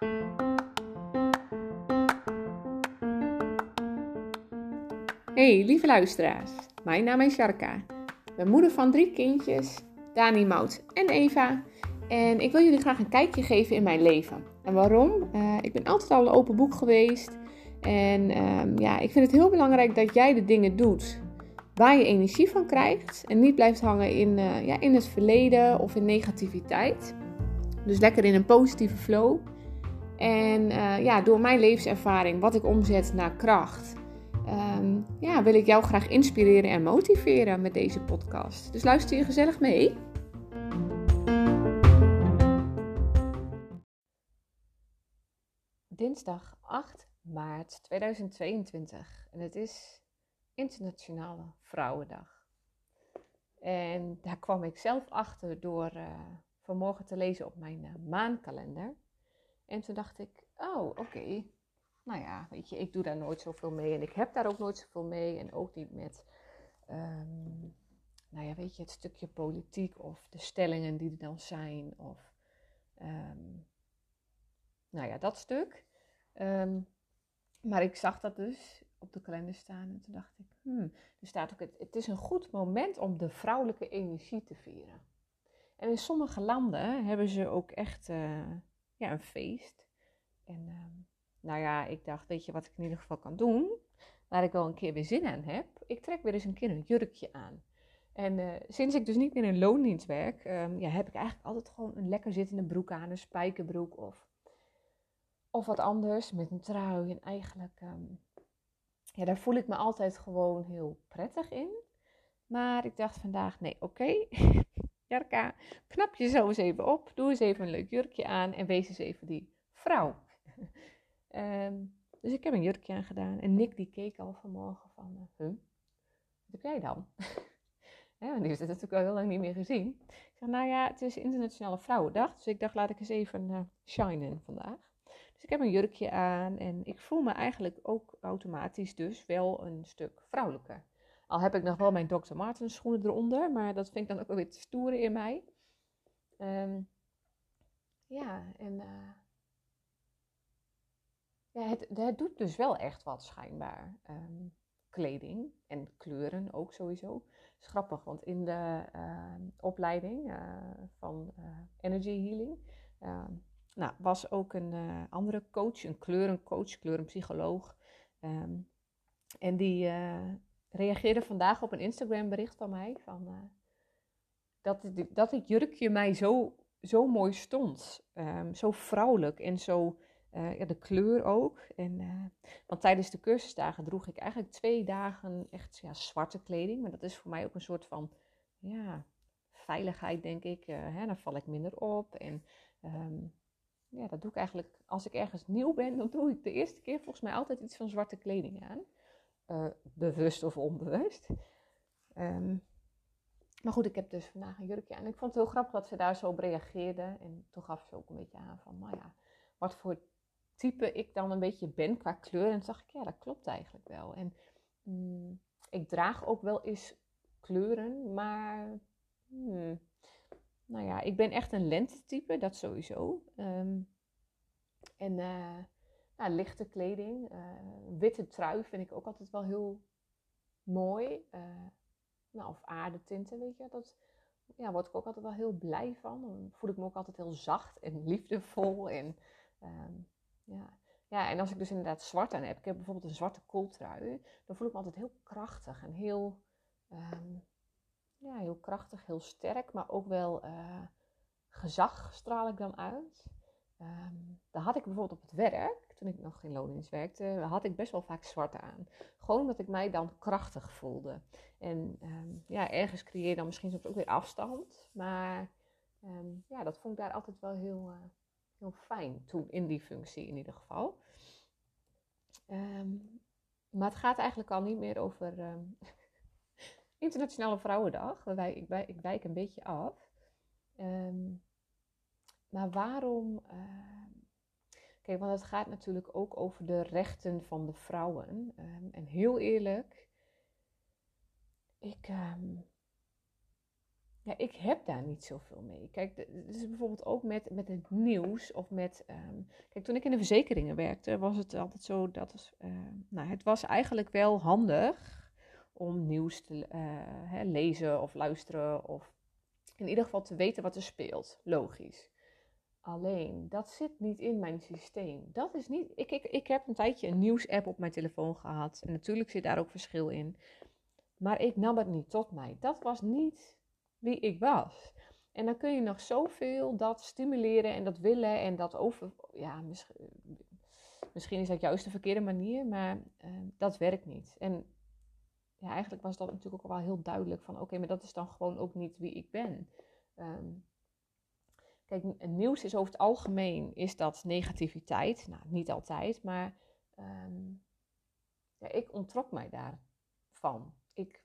Hey lieve luisteraars, mijn naam is. Ik ben moeder van drie kindjes, Dani, Mout en Eva. En ik wil jullie graag een kijkje geven in mijn leven. En waarom? Uh, ik ben altijd al een open boek geweest. En um, ja, ik vind het heel belangrijk dat jij de dingen doet waar je energie van krijgt. En niet blijft hangen in, uh, ja, in het verleden of in negativiteit. Dus lekker in een positieve flow. En uh, ja, door mijn levenservaring, wat ik omzet naar kracht, um, ja, wil ik jou graag inspireren en motiveren met deze podcast. Dus luister je gezellig mee. Dinsdag 8 maart 2022 en het is Internationale Vrouwendag. En daar kwam ik zelf achter door uh, vanmorgen te lezen op mijn uh, maankalender. En toen dacht ik, oh oké, nou ja, weet je, ik doe daar nooit zoveel mee en ik heb daar ook nooit zoveel mee en ook niet met, um, nou ja, weet je, het stukje politiek of de stellingen die er dan zijn of, um, nou ja, dat stuk. Um, maar ik zag dat dus op de kalender staan en toen dacht ik, hmm, er staat ook, het, het is een goed moment om de vrouwelijke energie te vieren. En in sommige landen hebben ze ook echt uh, ja, een feest. En uh, nou ja, ik dacht, weet je wat ik in ieder geval kan doen? Waar ik wel een keer weer zin aan heb. Ik trek weer eens een keer een jurkje aan. En uh, sinds ik dus niet meer in loondienst werk, um, ja, heb ik eigenlijk altijd gewoon een lekker zittende broek aan. Een spijkerbroek of of wat anders met een trui. En eigenlijk, um, ja, daar voel ik me altijd gewoon heel prettig in. Maar ik dacht vandaag, nee, oké. Jarka, knap je zo eens even op. Doe eens even een leuk jurkje aan en wees eens even die vrouw. um, dus ik heb een jurkje aangedaan. En Nick die keek al vanmorgen van, uh, huh? wat heb jij dan? ja, want die heeft het natuurlijk al heel lang niet meer gezien. Ik zeg, nou ja, het is Internationale Vrouwendag. Dus ik dacht, laat ik eens even uh, shinen vandaag. Dus ik heb een jurkje aan en ik voel me eigenlijk ook automatisch dus wel een stuk vrouwelijker. Al heb ik nog wel mijn Dr. Martens schoenen eronder, maar dat vind ik dan ook wel weer te stoeren in mij. Um, ja, en uh, ja, het, doet dus wel echt wat schijnbaar. Um, kleding en kleuren ook sowieso. Dat is grappig, want in de uh, opleiding uh, van Energy Healing nou, was ook een andere coach, een kleurencoach, kleurenpsycholoog. En die reageerde vandaag op een Instagram bericht van mij. Van, uh, dat, dat het jurkje mij zo, zo mooi stond. Um, zo vrouwelijk en zo, ja, de kleur ook. En, want tijdens de cursusdagen droeg ik eigenlijk twee dagen echt ja, zwarte kleding. Maar dat is voor mij ook een soort van ja, veiligheid, denk ik. hè, dan val ik minder op. En um, ja, dat doe ik eigenlijk als ik ergens nieuw ben. Dan doe ik de eerste keer volgens mij altijd iets van zwarte kleding aan. Uh, bewust of onbewust. Um, maar goed, ik heb dus vandaag een jurkje aan. En ik vond het heel grappig dat ze daar zo op reageerde. En toen gaf ze ook een beetje aan van, nou ja, wat voor type ik dan een beetje ben qua kleur. En toen dacht ik, ja, dat klopt eigenlijk wel. En mm, ik draag ook wel eens kleuren, maar hmm, nou ja, ik ben echt een lentetype, dat sowieso. Um, en uh, lichte kleding, uh, witte trui vind ik ook altijd wel heel mooi. Uh, nou, of aardetinten, weet je. Dat ja, word ik ook altijd wel heel blij van. Dan voel ik me ook altijd heel zacht en liefdevol. En, um, ja. ja, en als ik dus inderdaad zwart aan heb, ik heb bijvoorbeeld een zwarte kooltrui, dan voel ik me altijd heel krachtig en heel... Um, ja, heel krachtig, heel sterk, maar ook wel uh, gezag straal ik dan uit. Um, daar had ik bijvoorbeeld op het werk, toen ik nog in loondienst werkte, had ik best wel vaak zwart aan. Gewoon omdat ik mij dan krachtig voelde. En um, ja, ergens creëer je dan misschien soms ook weer afstand. Maar um, ja, dat vond ik daar altijd wel heel, uh, heel fijn toen, in die functie in ieder geval. maar het gaat eigenlijk al niet meer over Internationale Vrouwendag. Ik wijk, ik wijk een beetje af. Maar waarom? Kijk, want het gaat natuurlijk ook over de rechten van de vrouwen. Um, en heel eerlijk, ik, um, ja, ik heb daar niet zoveel mee. Kijk, is bijvoorbeeld ook met, met het nieuws of met. Ehm, kijk, toen ik in de verzekeringen werkte, was het altijd zo dat. Uh, nou, het was eigenlijk wel handig om nieuws te uh, lezen of luisteren. Of in ieder geval te weten wat er speelt. Logisch. Alleen, dat zit niet in mijn systeem. Dat is niet. Ik, ik, ik heb een tijdje een nieuws-app op mijn telefoon gehad. En natuurlijk zit daar ook verschil in. Maar ik nam het niet tot mij. Dat was niet wie ik was. En dan kun je nog zoveel dat stimuleren en dat willen en dat over. Ja, misschien, misschien is dat juist de verkeerde manier, maar uh, dat werkt niet. En ja, eigenlijk was dat natuurlijk ook wel heel duidelijk van oké, maar dat is dan gewoon ook niet wie ik ben. Um, kijk, nieuws is over het algemeen is dat negativiteit. Nou, niet altijd, maar um, ja, ik ontrok mij daarvan. Ik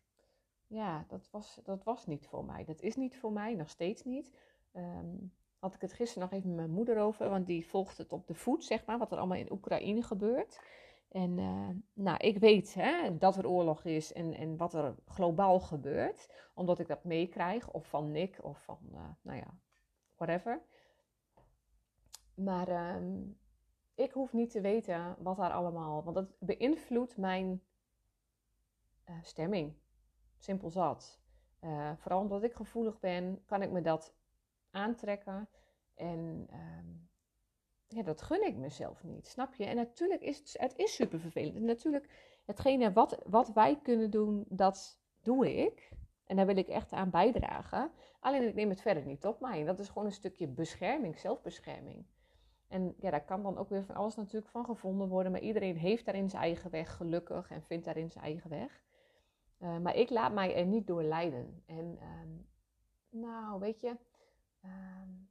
ja, dat was, dat was niet voor mij. Dat is niet voor mij, nog steeds niet. Um, had ik het gisteren nog even met mijn moeder over, want die volgt het op de voet, zeg maar, wat er allemaal in Oekraïne gebeurt. En uh, nou, ik weet hè, dat er oorlog is en, en wat er globaal gebeurt, omdat ik dat meekrijg, of van Nick, of van, uh, nou ja, whatever. Maar um, ik hoef niet te weten wat daar allemaal, want dat beïnvloedt mijn uh, stemming. Simpel zat. Uh, vooral omdat ik gevoelig ben, kan ik me dat aantrekken. En uh, ja, dat gun ik mezelf niet, snap je? En natuurlijk is het, het is super vervelend. En natuurlijk, hetgene wat, wat wij kunnen doen, dat doe ik. En daar wil ik echt aan bijdragen. Alleen ik neem het verder niet op mij. Dat is gewoon een stukje bescherming, zelfbescherming. En ja, daar kan dan ook weer van alles natuurlijk van gevonden worden. Maar iedereen heeft daarin zijn eigen weg, gelukkig. En vindt daarin zijn eigen weg. Uh, maar ik laat mij er niet door leiden. En um, nou, weet je, um,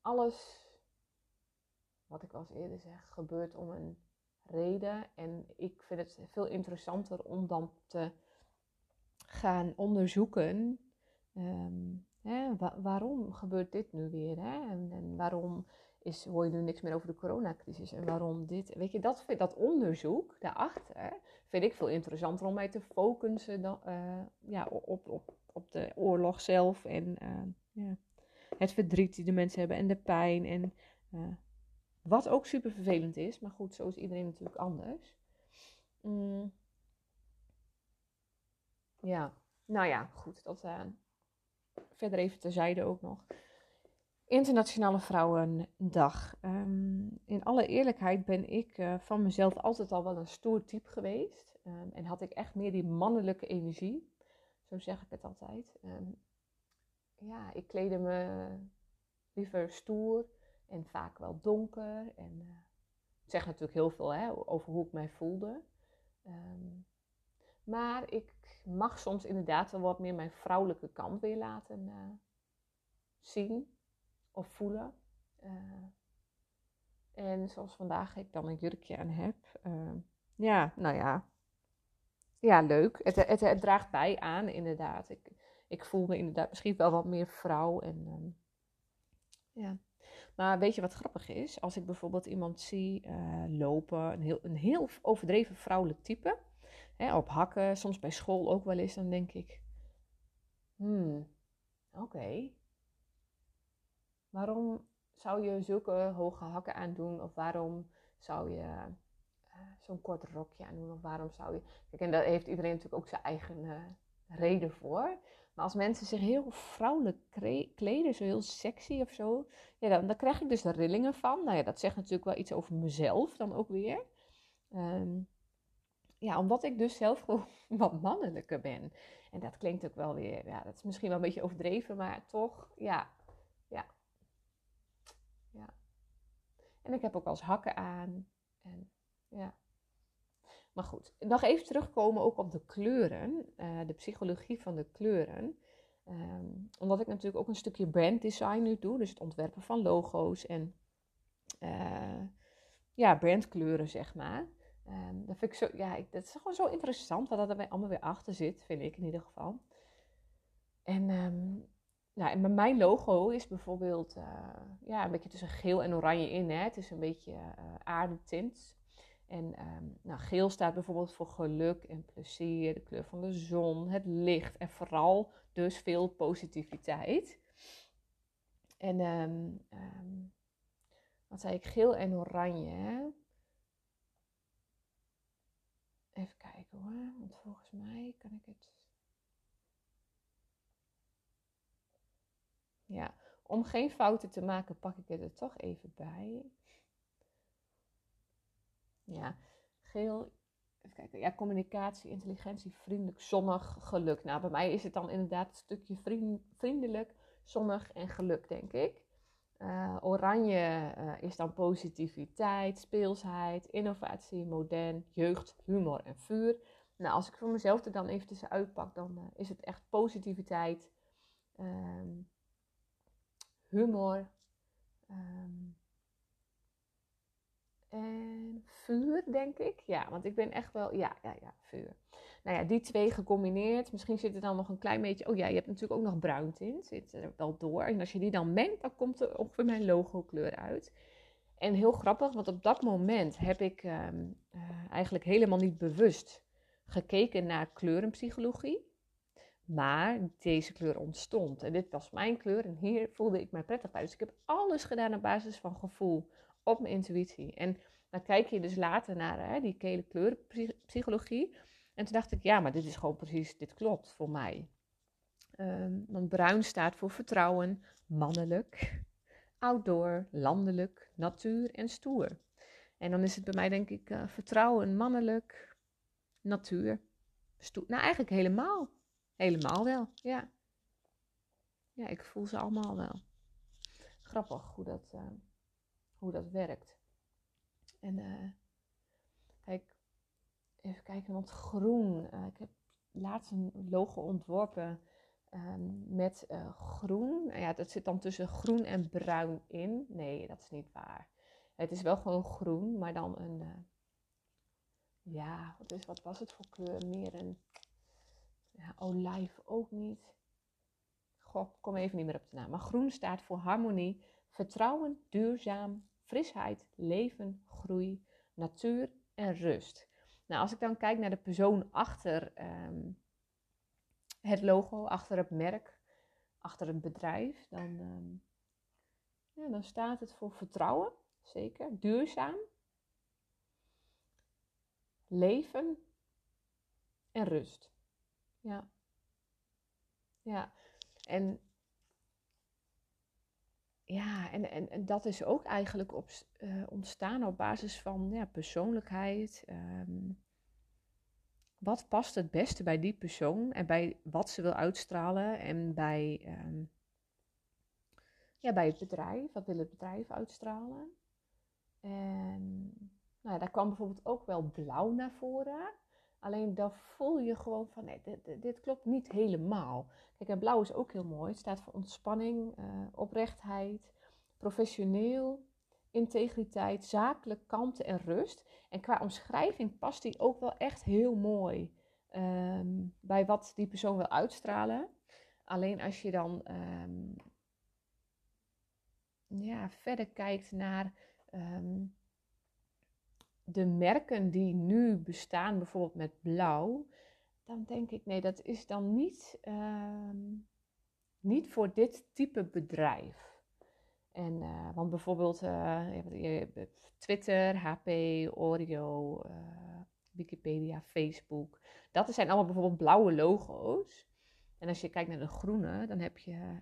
alles wat ik al eerder zeg, gebeurt om een reden. En ik vind het veel interessanter om dan te gaan onderzoeken. Um, hè, wa waarom gebeurt dit nu weer? Hè? En, waarom is, hoor je nu niks meer over de coronacrisis en waarom dit. Weet je, dat, dat onderzoek daarachter vind ik veel interessanter om mij te focussen dan, uh, ja, op, op, op de oorlog zelf en uh, ja, het verdriet die de mensen hebben en de pijn. En uh, wat ook super vervelend is, maar goed, zo is iedereen natuurlijk anders. Mm. Ja, nou ja, goed, dat verder even terzijde ook nog. Internationale Vrouwendag. Um, in alle eerlijkheid ben ik uh, van mezelf altijd al wel een stoer type geweest. Um, en had ik echt meer die mannelijke energie. Zo zeg ik het altijd. Um, ja, ik kleedde me liever stoer en vaak wel donker. En uh, het zegt natuurlijk heel veel hè, over hoe ik mij voelde. maar ik mag soms inderdaad wel wat meer mijn vrouwelijke kant weer laten uh, zien of voelen. Uh, en zoals vandaag ik dan een jurkje aan heb. Uh, ja, nou ja. Ja, leuk. Het, het, draagt bij aan, inderdaad. Ik, ik voel me inderdaad misschien wel wat meer vrouw. En, um, ja. Maar weet je wat grappig is? Als ik bijvoorbeeld iemand zie uh, lopen, een heel, een heel overdreven vrouwelijk type, op hakken, soms bij school ook wel eens, dan denk ik: hmm, oké, Waarom zou je zulke hoge hakken aandoen? Of waarom zou je uh, zo'n kort rokje aandoen? Of waarom zou je... Kijk, en daar heeft iedereen natuurlijk ook zijn eigen uh, reden voor. Maar als mensen zich heel vrouwelijk kleden, zo heel sexy of zo, ja, dan, dan krijg ik dus de rillingen van. Nou ja, dat zegt natuurlijk wel iets over mezelf dan ook weer. Um, ja, omdat ik dus zelf gewoon wat mannelijker ben. En dat klinkt ook wel weer, ja, dat is misschien wel een beetje overdreven, maar toch, ja, ja, en ik heb ook als hakken aan. En ja. Maar goed, nog even terugkomen ook op de kleuren. Uh, de psychologie van de kleuren. Um, omdat ik natuurlijk ook een stukje branddesign nu doe. Dus het ontwerpen van logo's en uh, ja, brandkleuren, zeg maar. Um, dat vind ik zo, ja, ik, dat is gewoon zo interessant wat er allemaal weer achter zit, vind ik in ieder geval. En um, nou, en mijn logo is bijvoorbeeld uh, ja, een beetje tussen geel en oranje in. Hè? Het is een beetje uh, aardetint. En ehm, nou, geel staat bijvoorbeeld voor geluk en plezier, de kleur van de zon, het licht en vooral dus veel positiviteit. En wat zei ik? Geel en oranje. Hè? Even kijken hoor, volgens mij kan ik het. Ja, om geen fouten te maken, pak ik het er toch even bij. Ja, geel. Even kijken. Ja, communicatie, intelligentie, vriendelijk, zonnig, geluk. Nou, bij mij is het dan inderdaad een stukje vriendelijk, zonnig en geluk, denk ik. Uh, oranje uh, is dan positiviteit, speelsheid, innovatie, modern, jeugd, humor en vuur. Nou, als ik voor mezelf er dan even tussen uitpak, dan uh, is het echt positiviteit, um, humor um, en vuur, denk ik. Ja, want ik ben echt wel, ja, ja, ja, vuur. Nou ja, die twee gecombineerd. Misschien zit er dan nog een klein beetje. Oh ja, je hebt natuurlijk ook nog bruin tint. Zit er wel door. En als je die dan mengt, dan komt er ongeveer mijn logo kleur uit. En heel grappig, want op dat moment heb ik ehm, eh, eigenlijk helemaal niet bewust gekeken naar kleurenpsychologie. Maar deze kleur ontstond. En dit was mijn kleur. En hier voelde ik mij prettig bij. Dus ik heb alles gedaan op basis van gevoel. Op mijn intuïtie. En dan kijk je dus later naar hè, die kele kleurenpsychologie. En toen dacht ik, ja, maar dit is gewoon precies, dit klopt voor mij. Um, want bruin staat voor vertrouwen, mannelijk, outdoor, landelijk, natuur en stoer. En dan is het bij mij denk ik uh, vertrouwen, mannelijk, natuur. Nou, eigenlijk helemaal. Helemaal wel, ja. Ja, ik voel ze allemaal wel. Grappig hoe dat, uh, hoe dat werkt. En uh, kijk, even kijken, want groen. Uh, ik heb laatst een logo ontworpen um, met groen. Nou ja, dat zit dan tussen groen en bruin in. Nee, dat is niet waar. Het is wel gewoon groen, maar dan een. Ja, wat, wat was het voor kleur? Meer een. Ja, olijf ook niet. Goh, kom even niet meer op de naam. Maar groen staat voor harmonie, vertrouwen, duurzaam, frisheid, leven, groei, natuur en rust. Nou, als ik dan kijk naar de persoon achter um, het logo, achter het merk, achter het bedrijf, dan, um, ja, dan staat het voor vertrouwen, zeker, duurzaam, leven en rust. Ja. Ja, en ja, en, en, en dat is ook eigenlijk op, uh, ontstaan op basis van ja, persoonlijkheid. Um, wat past het beste bij die persoon en bij wat ze wil uitstralen en bij, um, ja, bij het bedrijf. Wat wil het bedrijf uitstralen? En nou daar kwam bijvoorbeeld ook wel blauw naar voren. Alleen dan voel je gewoon van nee, dit, dit, klopt niet helemaal. Kijk, en blauw is ook heel mooi. Het staat voor ontspanning, uh, oprechtheid, professioneel, integriteit, zakelijk, kalmte en rust. En qua omschrijving past die ook wel echt heel mooi um, bij wat die persoon wil uitstralen. Alleen als je dan um, ja, verder kijkt naar um, de merken die nu bestaan, bijvoorbeeld met blauw, dan denk ik nee, dat is dan niet, niet voor dit type bedrijf. En, uh, want bijvoorbeeld uh, Twitter, HP, Oreo, Wikipedia, Facebook. Dat zijn allemaal bijvoorbeeld blauwe logo's. En als je kijkt naar de groene, dan heb je.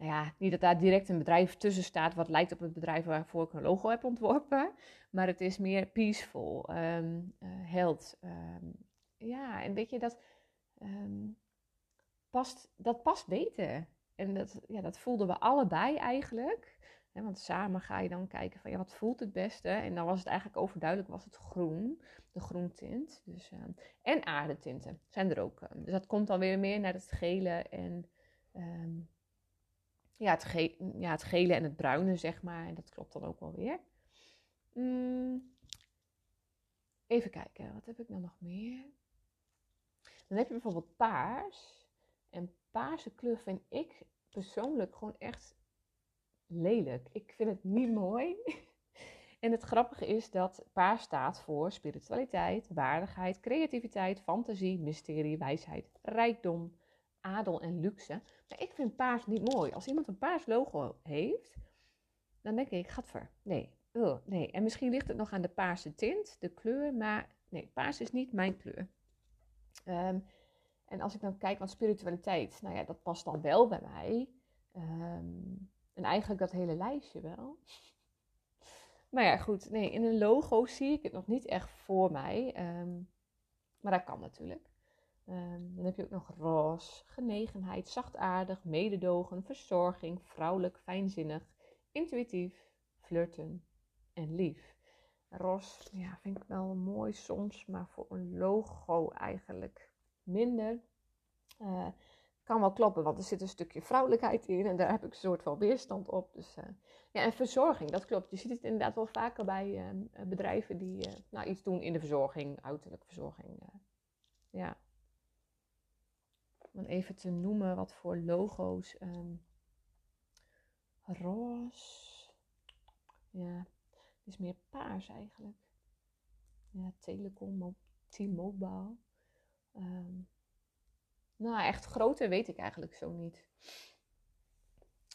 Ehm, nou ja, niet dat daar direct een bedrijf tussen staat wat lijkt op het bedrijf waarvoor ik een logo heb ontworpen. Maar het is meer peaceful, um, health. Um, ja, en weet je, dat, past, dat past beter. En dat, ja, dat voelden we allebei eigenlijk. want samen ga je dan kijken van ja, wat voelt het beste? En dan was het eigenlijk overduidelijk, was het groen, de groentint. Dus, en aardetinten zijn er ook. dus dat komt dan weer meer naar het gele en ja, het ja, het gele en het bruine, zeg maar. En dat klopt dan ook wel weer. Mm. Even kijken, wat heb ik nou nog meer? Dan heb je bijvoorbeeld paars. En paarse kleur vind ik persoonlijk gewoon echt lelijk. Ik vind het niet mooi. En het grappige is dat paars staat voor spiritualiteit, waardigheid, creativiteit, fantasie, mysterie, wijsheid, rijkdom, adel en luxe. Maar ik vind paars niet mooi. Als iemand een paars logo heeft, dan denk ik, gadver, nee, oh, nee. En misschien ligt het nog aan de paarse tint, de kleur, maar nee, paars is niet mijn kleur. Ehm, en als ik dan kijk, want spiritualiteit, nou ja, dat past dan wel bij mij. Ehm, en eigenlijk dat hele lijstje wel. Maar ja, goed. Nee, in een logo zie ik het nog niet echt voor mij. Ehm, maar dat kan natuurlijk. Um, dan heb je ook nog roze, genegenheid, zachtaardig, mededogen, verzorging, vrouwelijk, fijnzinnig, intuïtief, flirten en lief. Ros, ja, vind ik wel mooi soms, maar voor een logo eigenlijk minder. Uh, kan wel kloppen, want er zit een stukje vrouwelijkheid in en daar heb ik een soort van weerstand op. Dus, uh, ja, en verzorging, dat klopt. Je ziet het inderdaad wel vaker bij uh, bedrijven die uh, nou, iets doen in de verzorging, uiterlijk verzorging. ja. Om even te noemen wat voor logo's. Um, roze. Ja, het is meer paars eigenlijk. Ja, telecom, T-Mobile. Um, nou, echt grote weet ik eigenlijk zo niet.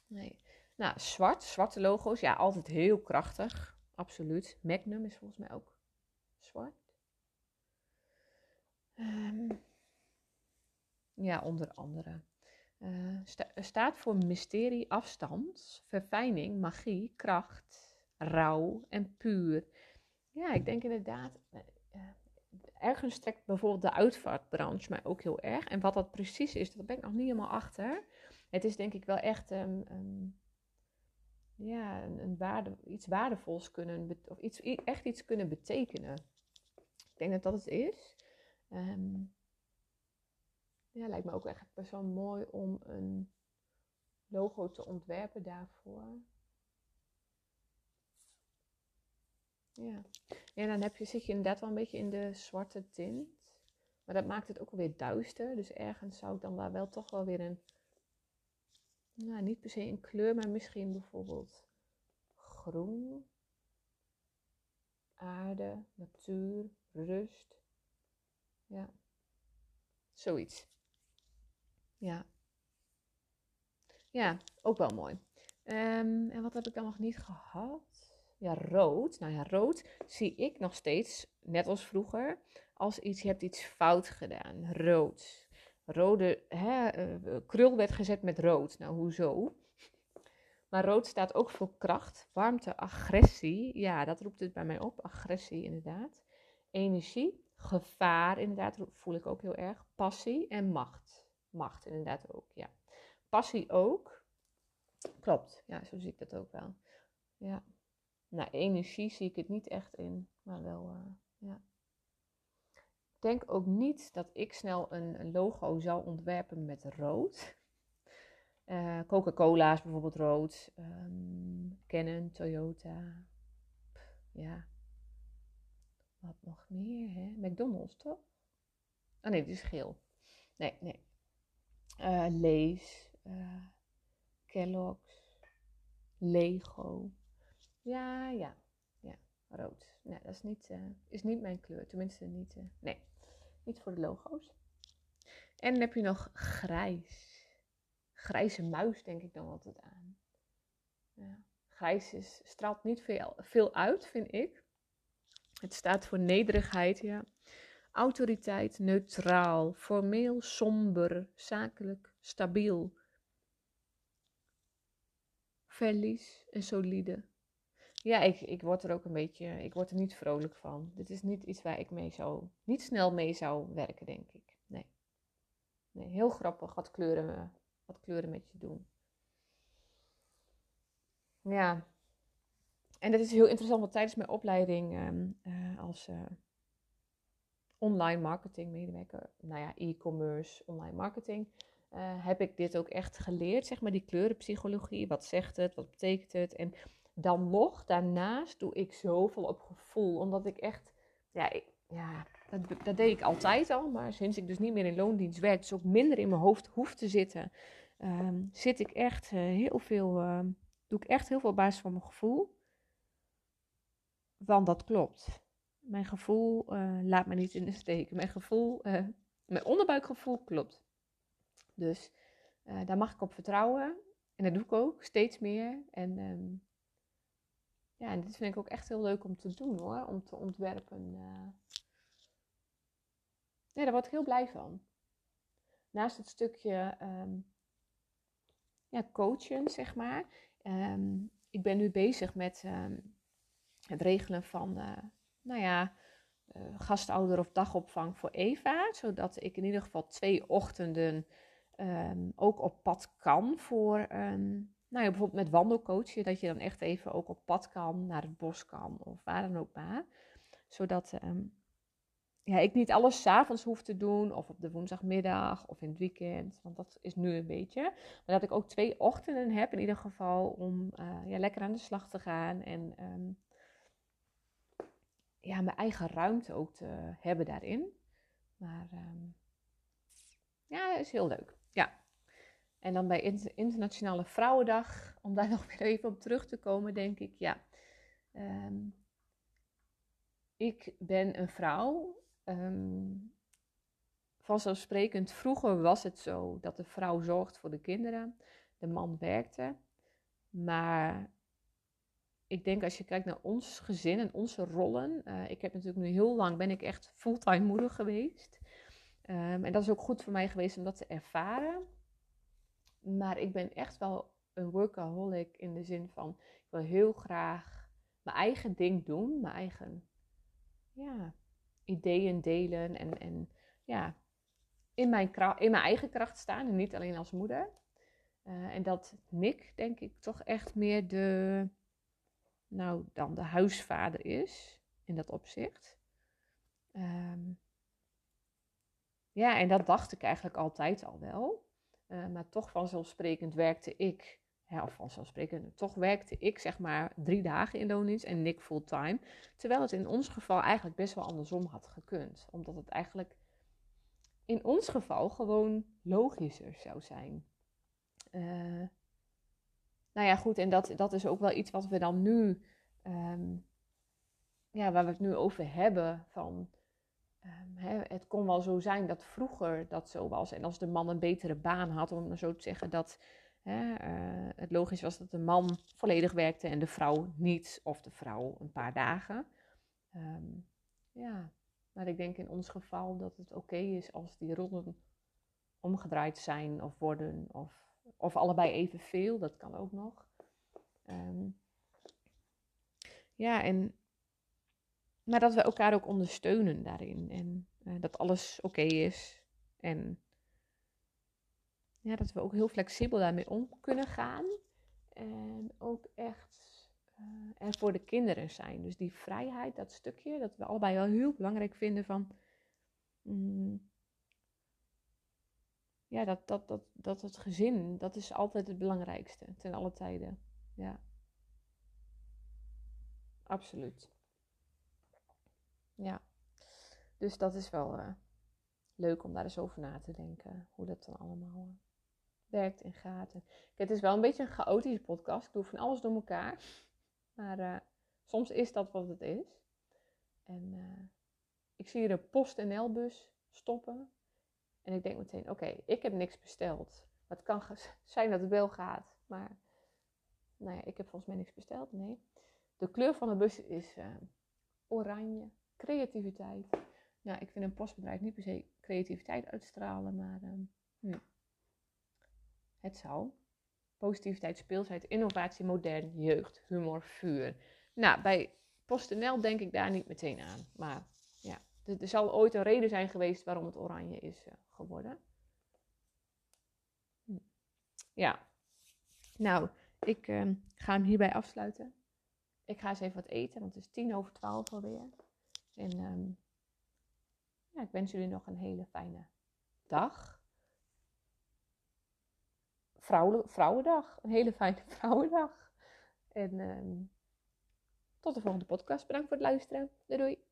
Nee. Nou, zwart, zwarte logo's, ja, altijd heel krachtig. Absoluut. Magnum is volgens mij ook zwart. Um, ja, onder andere. Uh, sta staat voor mysterie, afstand, verfijning, magie, kracht, rouw en puur. Ja, ik denk inderdaad, uh, ergens trekt bijvoorbeeld de uitvaartbranche mij ook heel erg. En wat dat precies is, dat ben ik nog niet helemaal achter. Het is denk ik wel echt um, ja, een, een waarde, iets waardevols kunnen, of iets, echt iets kunnen betekenen. Ik denk dat dat het is. Um, ja, lijkt me ook echt best wel mooi om een logo te ontwerpen daarvoor. Ja. En dan heb je, zit je inderdaad wel een beetje in de zwarte tint. Maar dat maakt het ook alweer duister. Dus ergens zou ik dan daar wel toch wel weer een... Nou, niet per se een kleur, maar misschien bijvoorbeeld groen. Aarde, natuur, rust. Ja. Zoiets. Ja. Ja, ook wel mooi. Um, en wat heb ik dan nog niet gehad? Ja, rood. Nou ja, rood zie ik nog steeds, net als vroeger, als iets, je hebt iets fout gedaan. Rood. Rode, hè, uh, krul werd gezet met rood. Nou, hoezo? Maar rood staat ook voor kracht, warmte, agressie. Ja, dat roept het bij mij op. Agressie, inderdaad. Energie, gevaar, inderdaad, voel ik ook heel erg. Passie en macht. Macht, inderdaad ook, ja. Passie ook. Klopt, ja, zo zie ik dat ook wel. Ja. Nou, energie zie ik het niet echt in, maar wel, uh, ja. Ik denk ook niet dat ik snel een, logo zou ontwerpen met rood. Uh, Coca-Cola is bijvoorbeeld rood. Um, Canon, Toyota. ja. Wat nog meer, hè? McDonald's, toch? Oh nee, dit is geel. Nee, nee. Uh, Lees. Kellogg's. Lego. Ja, ja. Ja, rood. Nee, dat is niet, uh, is niet mijn kleur. Tenminste, niet. Nee, niet voor de logo's. En dan heb je nog grijs. Grijze muis, denk ik dan altijd aan. Ja. Grijs is, straalt niet veel, veel uit, vind ik. Het staat voor nederigheid, ja. Autoriteit, neutraal, formeel, somber, zakelijk, stabiel. Verlies en solide. Ja, ik, ik word er ook een beetje, ik word er niet vrolijk van. Dit is niet iets waar ik mee zou, niet snel mee zou werken, denk ik. Nee. Nee, heel grappig wat kleuren, wat kleuren met je doen. Ja. En dat is heel interessant, want tijdens mijn opleiding ehm, eh, als uh, online marketing medewerker, nou ja, e-commerce, online marketing, uh, heb ik dit ook echt geleerd, zeg maar, die kleurenpsychologie. Wat zegt het, wat betekent het? En dan nog, daarnaast doe ik zoveel op gevoel. Omdat ik echt, ja, ja dat, dat, deed ik altijd al. Maar sinds ik dus niet meer in loondienst werk, dus ook minder in mijn hoofd hoef te zitten, um, zit ik echt uh, heel veel, uh, doe ik echt heel veel op basis van mijn gevoel. want dat klopt. Mijn gevoel uh, laat me niet in de steek. Mijn gevoel, uh, mijn onderbuikgevoel klopt. Dus uh, daar mag ik op vertrouwen. En dat doe ik ook steeds meer. En um, ja, en dit vind ik ook echt heel leuk om te doen hoor. Om te ontwerpen. Ja, daar word ik heel blij van. Naast het stukje um, ja, coachen, zeg maar. Um, ik ben nu bezig met het regelen van, nou ja, uh, gastouder of dagopvang voor Eva. Zodat ik in ieder geval twee ochtenden ook op pad kan voor, nou ja, bijvoorbeeld met wandelcoachen. Dat je dan echt even ook op pad kan, naar het bos kan of waar dan ook maar. Zodat ja, ik niet alles s'avonds hoef te doen, of op de woensdagmiddag, of in het weekend, want dat is nu een beetje. Maar dat ik ook twee ochtenden heb, in ieder geval, om uh, ja, lekker aan de slag te gaan en ja, mijn eigen ruimte ook te hebben daarin. Maar um, ja, is heel leuk. Ja. En dan bij Internationale Vrouwendag, om daar nog weer even op terug te komen, denk ik, ja. Um, ik ben een vrouw Um, vanzelfsprekend, vroeger was het zo dat de vrouw zorgt voor de kinderen, de man werkte. Maar ik denk als je kijkt naar ons gezin en onze rollen. Uh, ik heb natuurlijk nu heel lang, ben ik echt fulltime moeder geweest. Um, en dat is ook goed voor mij geweest om dat te ervaren. Maar ik ben echt wel een workaholic in de zin van, ik wil heel graag mijn eigen ding doen, mijn eigen, ja, ideeën delen en, en ja, in mijn, in mijn eigen kracht staan en niet alleen als moeder. Uh, en dat Nick, denk ik, toch echt meer de, nou, dan de huisvader is in dat opzicht. Um, ja, en dat dacht ik eigenlijk altijd al wel. Uh, maar toch vanzelfsprekend werkte ik of vanzelfsprekend, toch werkte ik zeg maar drie dagen in loondienst en Nick fulltime. Terwijl het in ons geval eigenlijk best wel andersom had gekund. Omdat het eigenlijk in ons geval gewoon logischer zou zijn. Uh, nou ja, goed, en dat, dat is ook wel iets wat we dan nu, um, ja, waar we het nu over hebben. Van, um, hè, het kon wel zo zijn dat vroeger dat zo was. En als de man een betere baan had, om zo te zeggen, dat Hè, uh, het logisch was dat de man volledig werkte en de vrouw niet, of de vrouw een paar dagen. Um, ja, maar ik denk in ons geval dat het oké is als die rollen omgedraaid zijn of worden, of, of allebei evenveel, dat kan ook nog. Um, ja, en, maar dat we elkaar ook ondersteunen daarin en uh, dat alles oké is en ja, dat we ook heel flexibel daarmee om kunnen gaan. En ook echt uh, er voor de kinderen zijn. Dus die vrijheid, dat stukje, dat we allebei wel heel belangrijk vinden van. Mm, ja, dat, dat, dat, dat het gezin, dat is altijd het belangrijkste ten alle tijden. Ja. Absoluut. Ja. Dus dat is wel uh, leuk om daar eens over na te denken. Hoe dat dan allemaal uh, werkt en gaat. het is wel een beetje een chaotische podcast. Ik doe van alles door elkaar. Maar uh, soms is dat wat het is. En ik zie hier een PostNL-bus stoppen. En ik denk meteen, oké, ik heb niks besteld. Het kan zijn dat het wel gaat. Maar nou ja, ik heb volgens mij niks besteld, nee. De kleur van de bus is uh, oranje. Creativiteit. Ja, ik vind een postbedrijf niet per se creativiteit uitstralen, maar... Hm het zal. Positiviteit, speelsheid, innovatie, modern, jeugd, humor, vuur. Nou, bij PostNL denk ik daar niet meteen aan. Maar er, zal ooit een reden zijn geweest waarom het oranje is uh, geworden. Hm. Ja, nou, ik uh, ga hem hierbij afsluiten. Ik ga eens even wat eten, want het is tien over twaalf alweer. En um, ja, ik wens jullie nog een hele fijne dag vrouwendag. Een hele fijne vrouwendag. En um, tot de volgende podcast. Bedankt voor het luisteren. Doei doei.